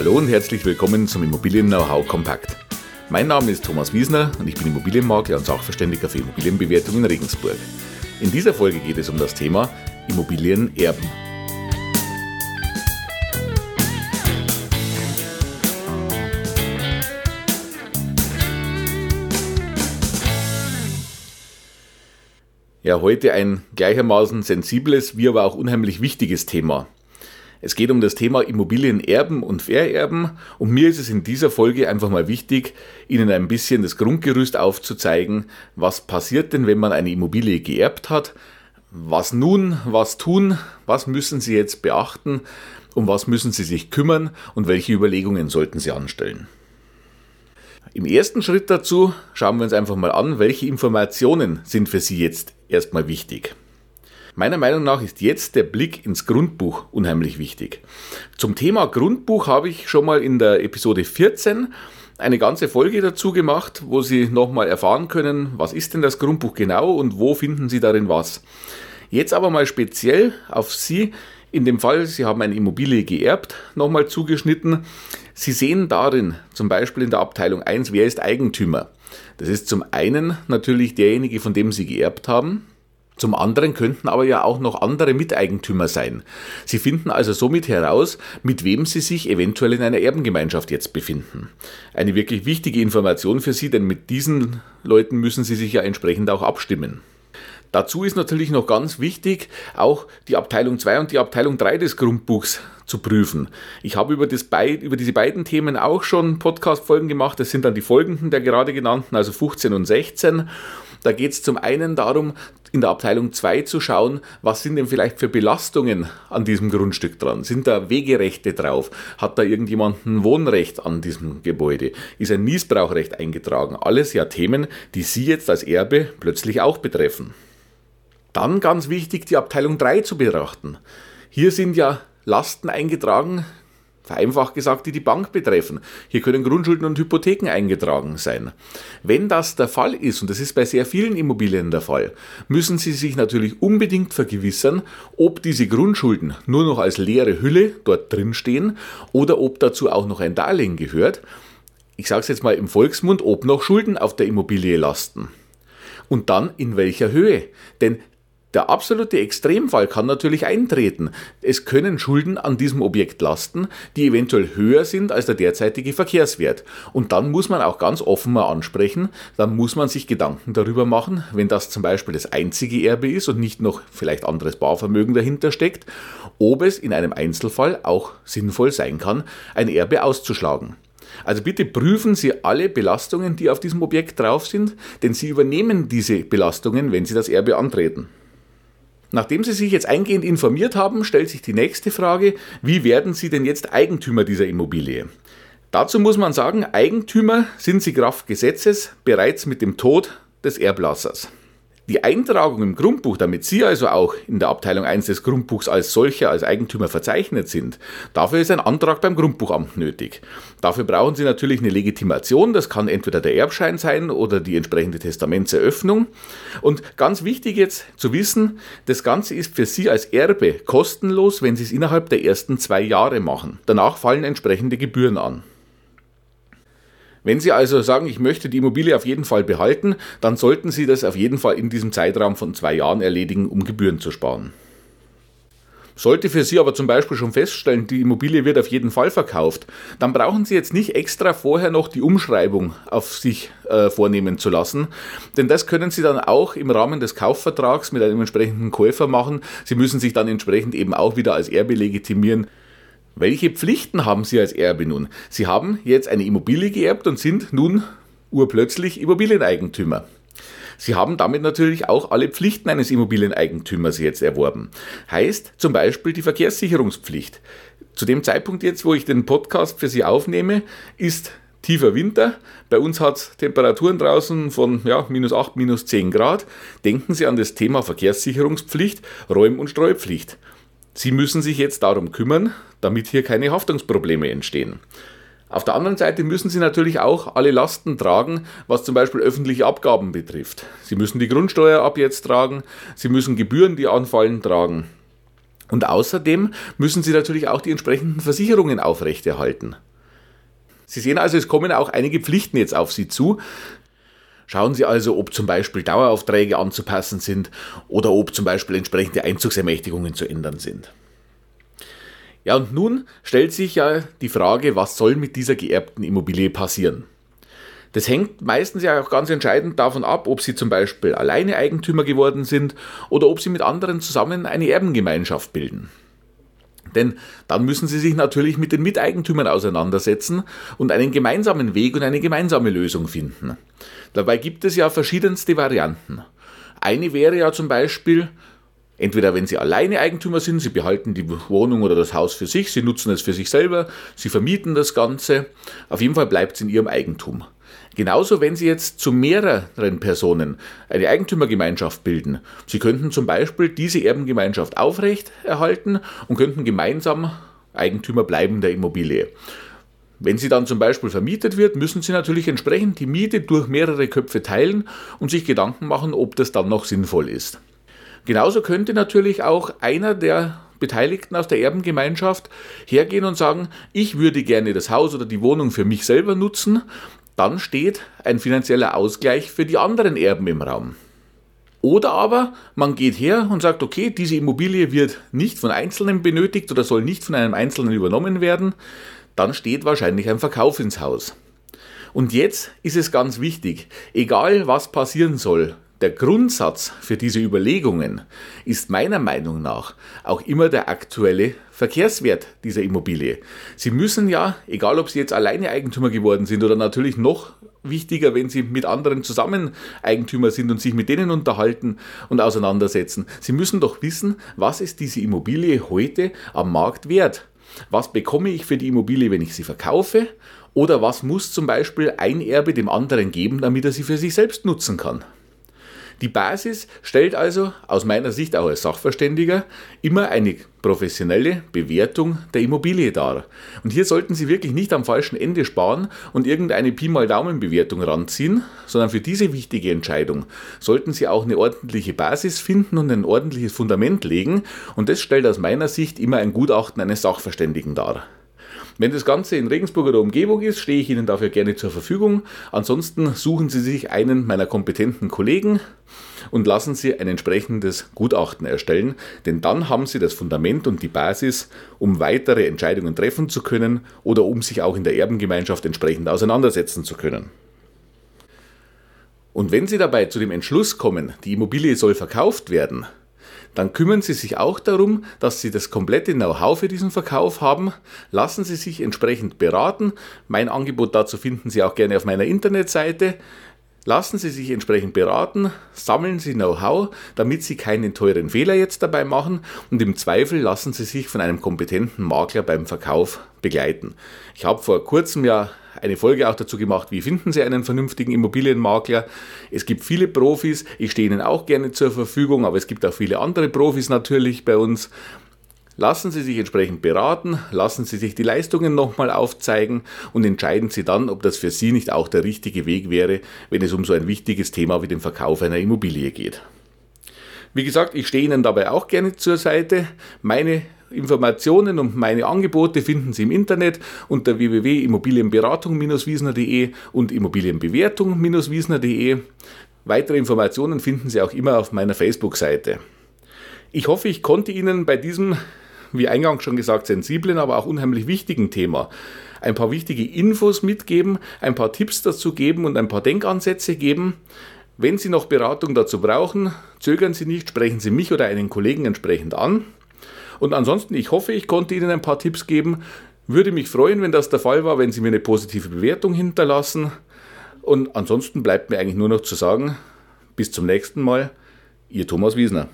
Hallo und herzlich willkommen zum Immobilien Know-how Kompakt. Mein Name ist Thomas Wiesner und ich bin Immobilienmakler und Sachverständiger für Immobilienbewertung in Regensburg. In dieser Folge geht es um das Thema Immobilienerben. Ja, heute ein gleichermaßen sensibles, wie aber auch unheimlich wichtiges Thema. Es geht um das Thema Immobilienerben und Vererben. Und mir ist es in dieser Folge einfach mal wichtig, Ihnen ein bisschen das Grundgerüst aufzuzeigen, was passiert denn, wenn man eine Immobilie geerbt hat, was nun, was tun, was müssen Sie jetzt beachten, um was müssen Sie sich kümmern? Und welche Überlegungen sollten Sie anstellen. Im ersten Schritt dazu schauen wir uns einfach mal an, welche Informationen sind für Sie jetzt erstmal wichtig. Meiner Meinung nach ist jetzt der Blick ins Grundbuch unheimlich wichtig. Zum Thema Grundbuch habe ich schon mal in der Episode 14 eine ganze Folge dazu gemacht, wo Sie nochmal erfahren können, was ist denn das Grundbuch genau und wo finden Sie darin was. Jetzt aber mal speziell auf Sie, in dem Fall, Sie haben eine Immobilie geerbt, nochmal zugeschnitten. Sie sehen darin, zum Beispiel in der Abteilung 1, wer ist Eigentümer. Das ist zum einen natürlich derjenige, von dem Sie geerbt haben. Zum anderen könnten aber ja auch noch andere Miteigentümer sein. Sie finden also somit heraus, mit wem Sie sich eventuell in einer Erbengemeinschaft jetzt befinden. Eine wirklich wichtige Information für Sie, denn mit diesen Leuten müssen Sie sich ja entsprechend auch abstimmen. Dazu ist natürlich noch ganz wichtig, auch die Abteilung 2 und die Abteilung 3 des Grundbuchs zu prüfen. Ich habe über, das über diese beiden Themen auch schon Podcast-Folgen gemacht. Das sind dann die folgenden der gerade genannten, also 15 und 16. Da geht es zum einen darum, in der Abteilung 2 zu schauen, was sind denn vielleicht für Belastungen an diesem Grundstück dran? Sind da Wegerechte drauf? Hat da irgendjemand ein Wohnrecht an diesem Gebäude? Ist ein Missbrauchrecht eingetragen? Alles ja Themen, die Sie jetzt als Erbe plötzlich auch betreffen. Dann ganz wichtig, die Abteilung 3 zu betrachten. Hier sind ja Lasten eingetragen, vereinfacht gesagt, die die Bank betreffen. Hier können Grundschulden und Hypotheken eingetragen sein. Wenn das der Fall ist, und das ist bei sehr vielen Immobilien der Fall, müssen Sie sich natürlich unbedingt vergewissern, ob diese Grundschulden nur noch als leere Hülle dort drin stehen oder ob dazu auch noch ein Darlehen gehört. Ich sage es jetzt mal im Volksmund, ob noch Schulden auf der Immobilie lasten. Und dann in welcher Höhe? Denn der absolute Extremfall kann natürlich eintreten. Es können Schulden an diesem Objekt lasten, die eventuell höher sind als der derzeitige Verkehrswert. Und dann muss man auch ganz offen mal ansprechen, dann muss man sich Gedanken darüber machen, wenn das zum Beispiel das einzige Erbe ist und nicht noch vielleicht anderes Barvermögen dahinter steckt, ob es in einem Einzelfall auch sinnvoll sein kann, ein Erbe auszuschlagen. Also bitte prüfen Sie alle Belastungen, die auf diesem Objekt drauf sind, denn Sie übernehmen diese Belastungen, wenn Sie das Erbe antreten. Nachdem Sie sich jetzt eingehend informiert haben, stellt sich die nächste Frage, wie werden Sie denn jetzt Eigentümer dieser Immobilie? Dazu muss man sagen, Eigentümer sind Sie Kraft Gesetzes bereits mit dem Tod des Erblassers. Die Eintragung im Grundbuch, damit Sie also auch in der Abteilung 1 des Grundbuchs als solcher, als Eigentümer verzeichnet sind, dafür ist ein Antrag beim Grundbuchamt nötig. Dafür brauchen Sie natürlich eine Legitimation, das kann entweder der Erbschein sein oder die entsprechende Testamentseröffnung. Und ganz wichtig jetzt zu wissen, das Ganze ist für Sie als Erbe kostenlos, wenn Sie es innerhalb der ersten zwei Jahre machen. Danach fallen entsprechende Gebühren an. Wenn Sie also sagen, ich möchte die Immobilie auf jeden Fall behalten, dann sollten Sie das auf jeden Fall in diesem Zeitraum von zwei Jahren erledigen, um Gebühren zu sparen. Sollte für Sie aber zum Beispiel schon feststellen, die Immobilie wird auf jeden Fall verkauft, dann brauchen Sie jetzt nicht extra vorher noch die Umschreibung auf sich äh, vornehmen zu lassen, denn das können Sie dann auch im Rahmen des Kaufvertrags mit einem entsprechenden Käufer machen. Sie müssen sich dann entsprechend eben auch wieder als Erbe legitimieren. Welche Pflichten haben Sie als Erbe nun? Sie haben jetzt eine Immobilie geerbt und sind nun urplötzlich Immobilieneigentümer. Sie haben damit natürlich auch alle Pflichten eines Immobilieneigentümers jetzt erworben. Heißt zum Beispiel die Verkehrssicherungspflicht. Zu dem Zeitpunkt jetzt, wo ich den Podcast für Sie aufnehme, ist tiefer Winter. Bei uns hat es Temperaturen draußen von ja, minus 8, minus 10 Grad. Denken Sie an das Thema Verkehrssicherungspflicht, Räum- und Streupflicht. Sie müssen sich jetzt darum kümmern, damit hier keine Haftungsprobleme entstehen. Auf der anderen Seite müssen Sie natürlich auch alle Lasten tragen, was zum Beispiel öffentliche Abgaben betrifft. Sie müssen die Grundsteuer ab jetzt tragen, Sie müssen Gebühren, die anfallen, tragen. Und außerdem müssen Sie natürlich auch die entsprechenden Versicherungen aufrechterhalten. Sie sehen also, es kommen auch einige Pflichten jetzt auf Sie zu. Schauen Sie also, ob zum Beispiel Daueraufträge anzupassen sind oder ob zum Beispiel entsprechende Einzugsermächtigungen zu ändern sind. Ja, und nun stellt sich ja die Frage, was soll mit dieser geerbten Immobilie passieren? Das hängt meistens ja auch ganz entscheidend davon ab, ob Sie zum Beispiel alleine Eigentümer geworden sind oder ob Sie mit anderen zusammen eine Erbengemeinschaft bilden. Denn dann müssen Sie sich natürlich mit den Miteigentümern auseinandersetzen und einen gemeinsamen Weg und eine gemeinsame Lösung finden. Dabei gibt es ja verschiedenste Varianten. Eine wäre ja zum Beispiel, Entweder wenn Sie alleine Eigentümer sind, Sie behalten die Wohnung oder das Haus für sich, Sie nutzen es für sich selber, Sie vermieten das Ganze. Auf jeden Fall bleibt es in Ihrem Eigentum. Genauso, wenn Sie jetzt zu mehreren Personen eine Eigentümergemeinschaft bilden. Sie könnten zum Beispiel diese Erbengemeinschaft aufrechterhalten und könnten gemeinsam Eigentümer bleiben der Immobilie. Wenn sie dann zum Beispiel vermietet wird, müssen Sie natürlich entsprechend die Miete durch mehrere Köpfe teilen und sich Gedanken machen, ob das dann noch sinnvoll ist. Genauso könnte natürlich auch einer der Beteiligten aus der Erbengemeinschaft hergehen und sagen, ich würde gerne das Haus oder die Wohnung für mich selber nutzen, dann steht ein finanzieller Ausgleich für die anderen Erben im Raum. Oder aber man geht her und sagt, okay, diese Immobilie wird nicht von Einzelnen benötigt oder soll nicht von einem Einzelnen übernommen werden, dann steht wahrscheinlich ein Verkauf ins Haus. Und jetzt ist es ganz wichtig, egal was passieren soll, der Grundsatz für diese Überlegungen ist meiner Meinung nach auch immer der aktuelle Verkehrswert dieser Immobilie. Sie müssen ja, egal ob Sie jetzt alleine Eigentümer geworden sind oder natürlich noch wichtiger, wenn Sie mit anderen zusammen Eigentümer sind und sich mit denen unterhalten und auseinandersetzen. Sie müssen doch wissen, was ist diese Immobilie heute am Markt wert? Was bekomme ich für die Immobilie, wenn ich sie verkaufe? Oder was muss zum Beispiel ein Erbe dem anderen geben, damit er sie für sich selbst nutzen kann? Die Basis stellt also aus meiner Sicht auch als Sachverständiger immer eine professionelle Bewertung der Immobilie dar. Und hier sollten Sie wirklich nicht am falschen Ende sparen und irgendeine Pi mal Daumen Bewertung ranziehen, sondern für diese wichtige Entscheidung sollten Sie auch eine ordentliche Basis finden und ein ordentliches Fundament legen und das stellt aus meiner Sicht immer ein Gutachten eines Sachverständigen dar. Wenn das Ganze in Regensburg oder Umgebung ist, stehe ich Ihnen dafür gerne zur Verfügung. Ansonsten suchen Sie sich einen meiner kompetenten Kollegen und lassen Sie ein entsprechendes Gutachten erstellen, denn dann haben Sie das Fundament und die Basis, um weitere Entscheidungen treffen zu können oder um sich auch in der Erbengemeinschaft entsprechend auseinandersetzen zu können. Und wenn Sie dabei zu dem Entschluss kommen, die Immobilie soll verkauft werden, dann kümmern Sie sich auch darum, dass Sie das komplette Know-how für diesen Verkauf haben. Lassen Sie sich entsprechend beraten. Mein Angebot dazu finden Sie auch gerne auf meiner Internetseite. Lassen Sie sich entsprechend beraten, sammeln Sie Know-how, damit Sie keinen teuren Fehler jetzt dabei machen und im Zweifel lassen Sie sich von einem kompetenten Makler beim Verkauf begleiten. Ich habe vor kurzem ja eine Folge auch dazu gemacht, wie finden Sie einen vernünftigen Immobilienmakler. Es gibt viele Profis, ich stehe Ihnen auch gerne zur Verfügung, aber es gibt auch viele andere Profis natürlich bei uns. Lassen Sie sich entsprechend beraten, lassen Sie sich die Leistungen nochmal aufzeigen und entscheiden Sie dann, ob das für Sie nicht auch der richtige Weg wäre, wenn es um so ein wichtiges Thema wie den Verkauf einer Immobilie geht. Wie gesagt, ich stehe Ihnen dabei auch gerne zur Seite. Meine Informationen und meine Angebote finden Sie im Internet unter www.immobilienberatung-wiesner.de und immobilienbewertung-wiesner.de. Weitere Informationen finden Sie auch immer auf meiner Facebook-Seite. Ich hoffe, ich konnte Ihnen bei diesem, wie eingangs schon gesagt, sensiblen, aber auch unheimlich wichtigen Thema ein paar wichtige Infos mitgeben, ein paar Tipps dazu geben und ein paar Denkansätze geben. Wenn Sie noch Beratung dazu brauchen, zögern Sie nicht, sprechen Sie mich oder einen Kollegen entsprechend an. Und ansonsten, ich hoffe, ich konnte Ihnen ein paar Tipps geben. Würde mich freuen, wenn das der Fall war, wenn Sie mir eine positive Bewertung hinterlassen. Und ansonsten bleibt mir eigentlich nur noch zu sagen, bis zum nächsten Mal, Ihr Thomas Wiesner.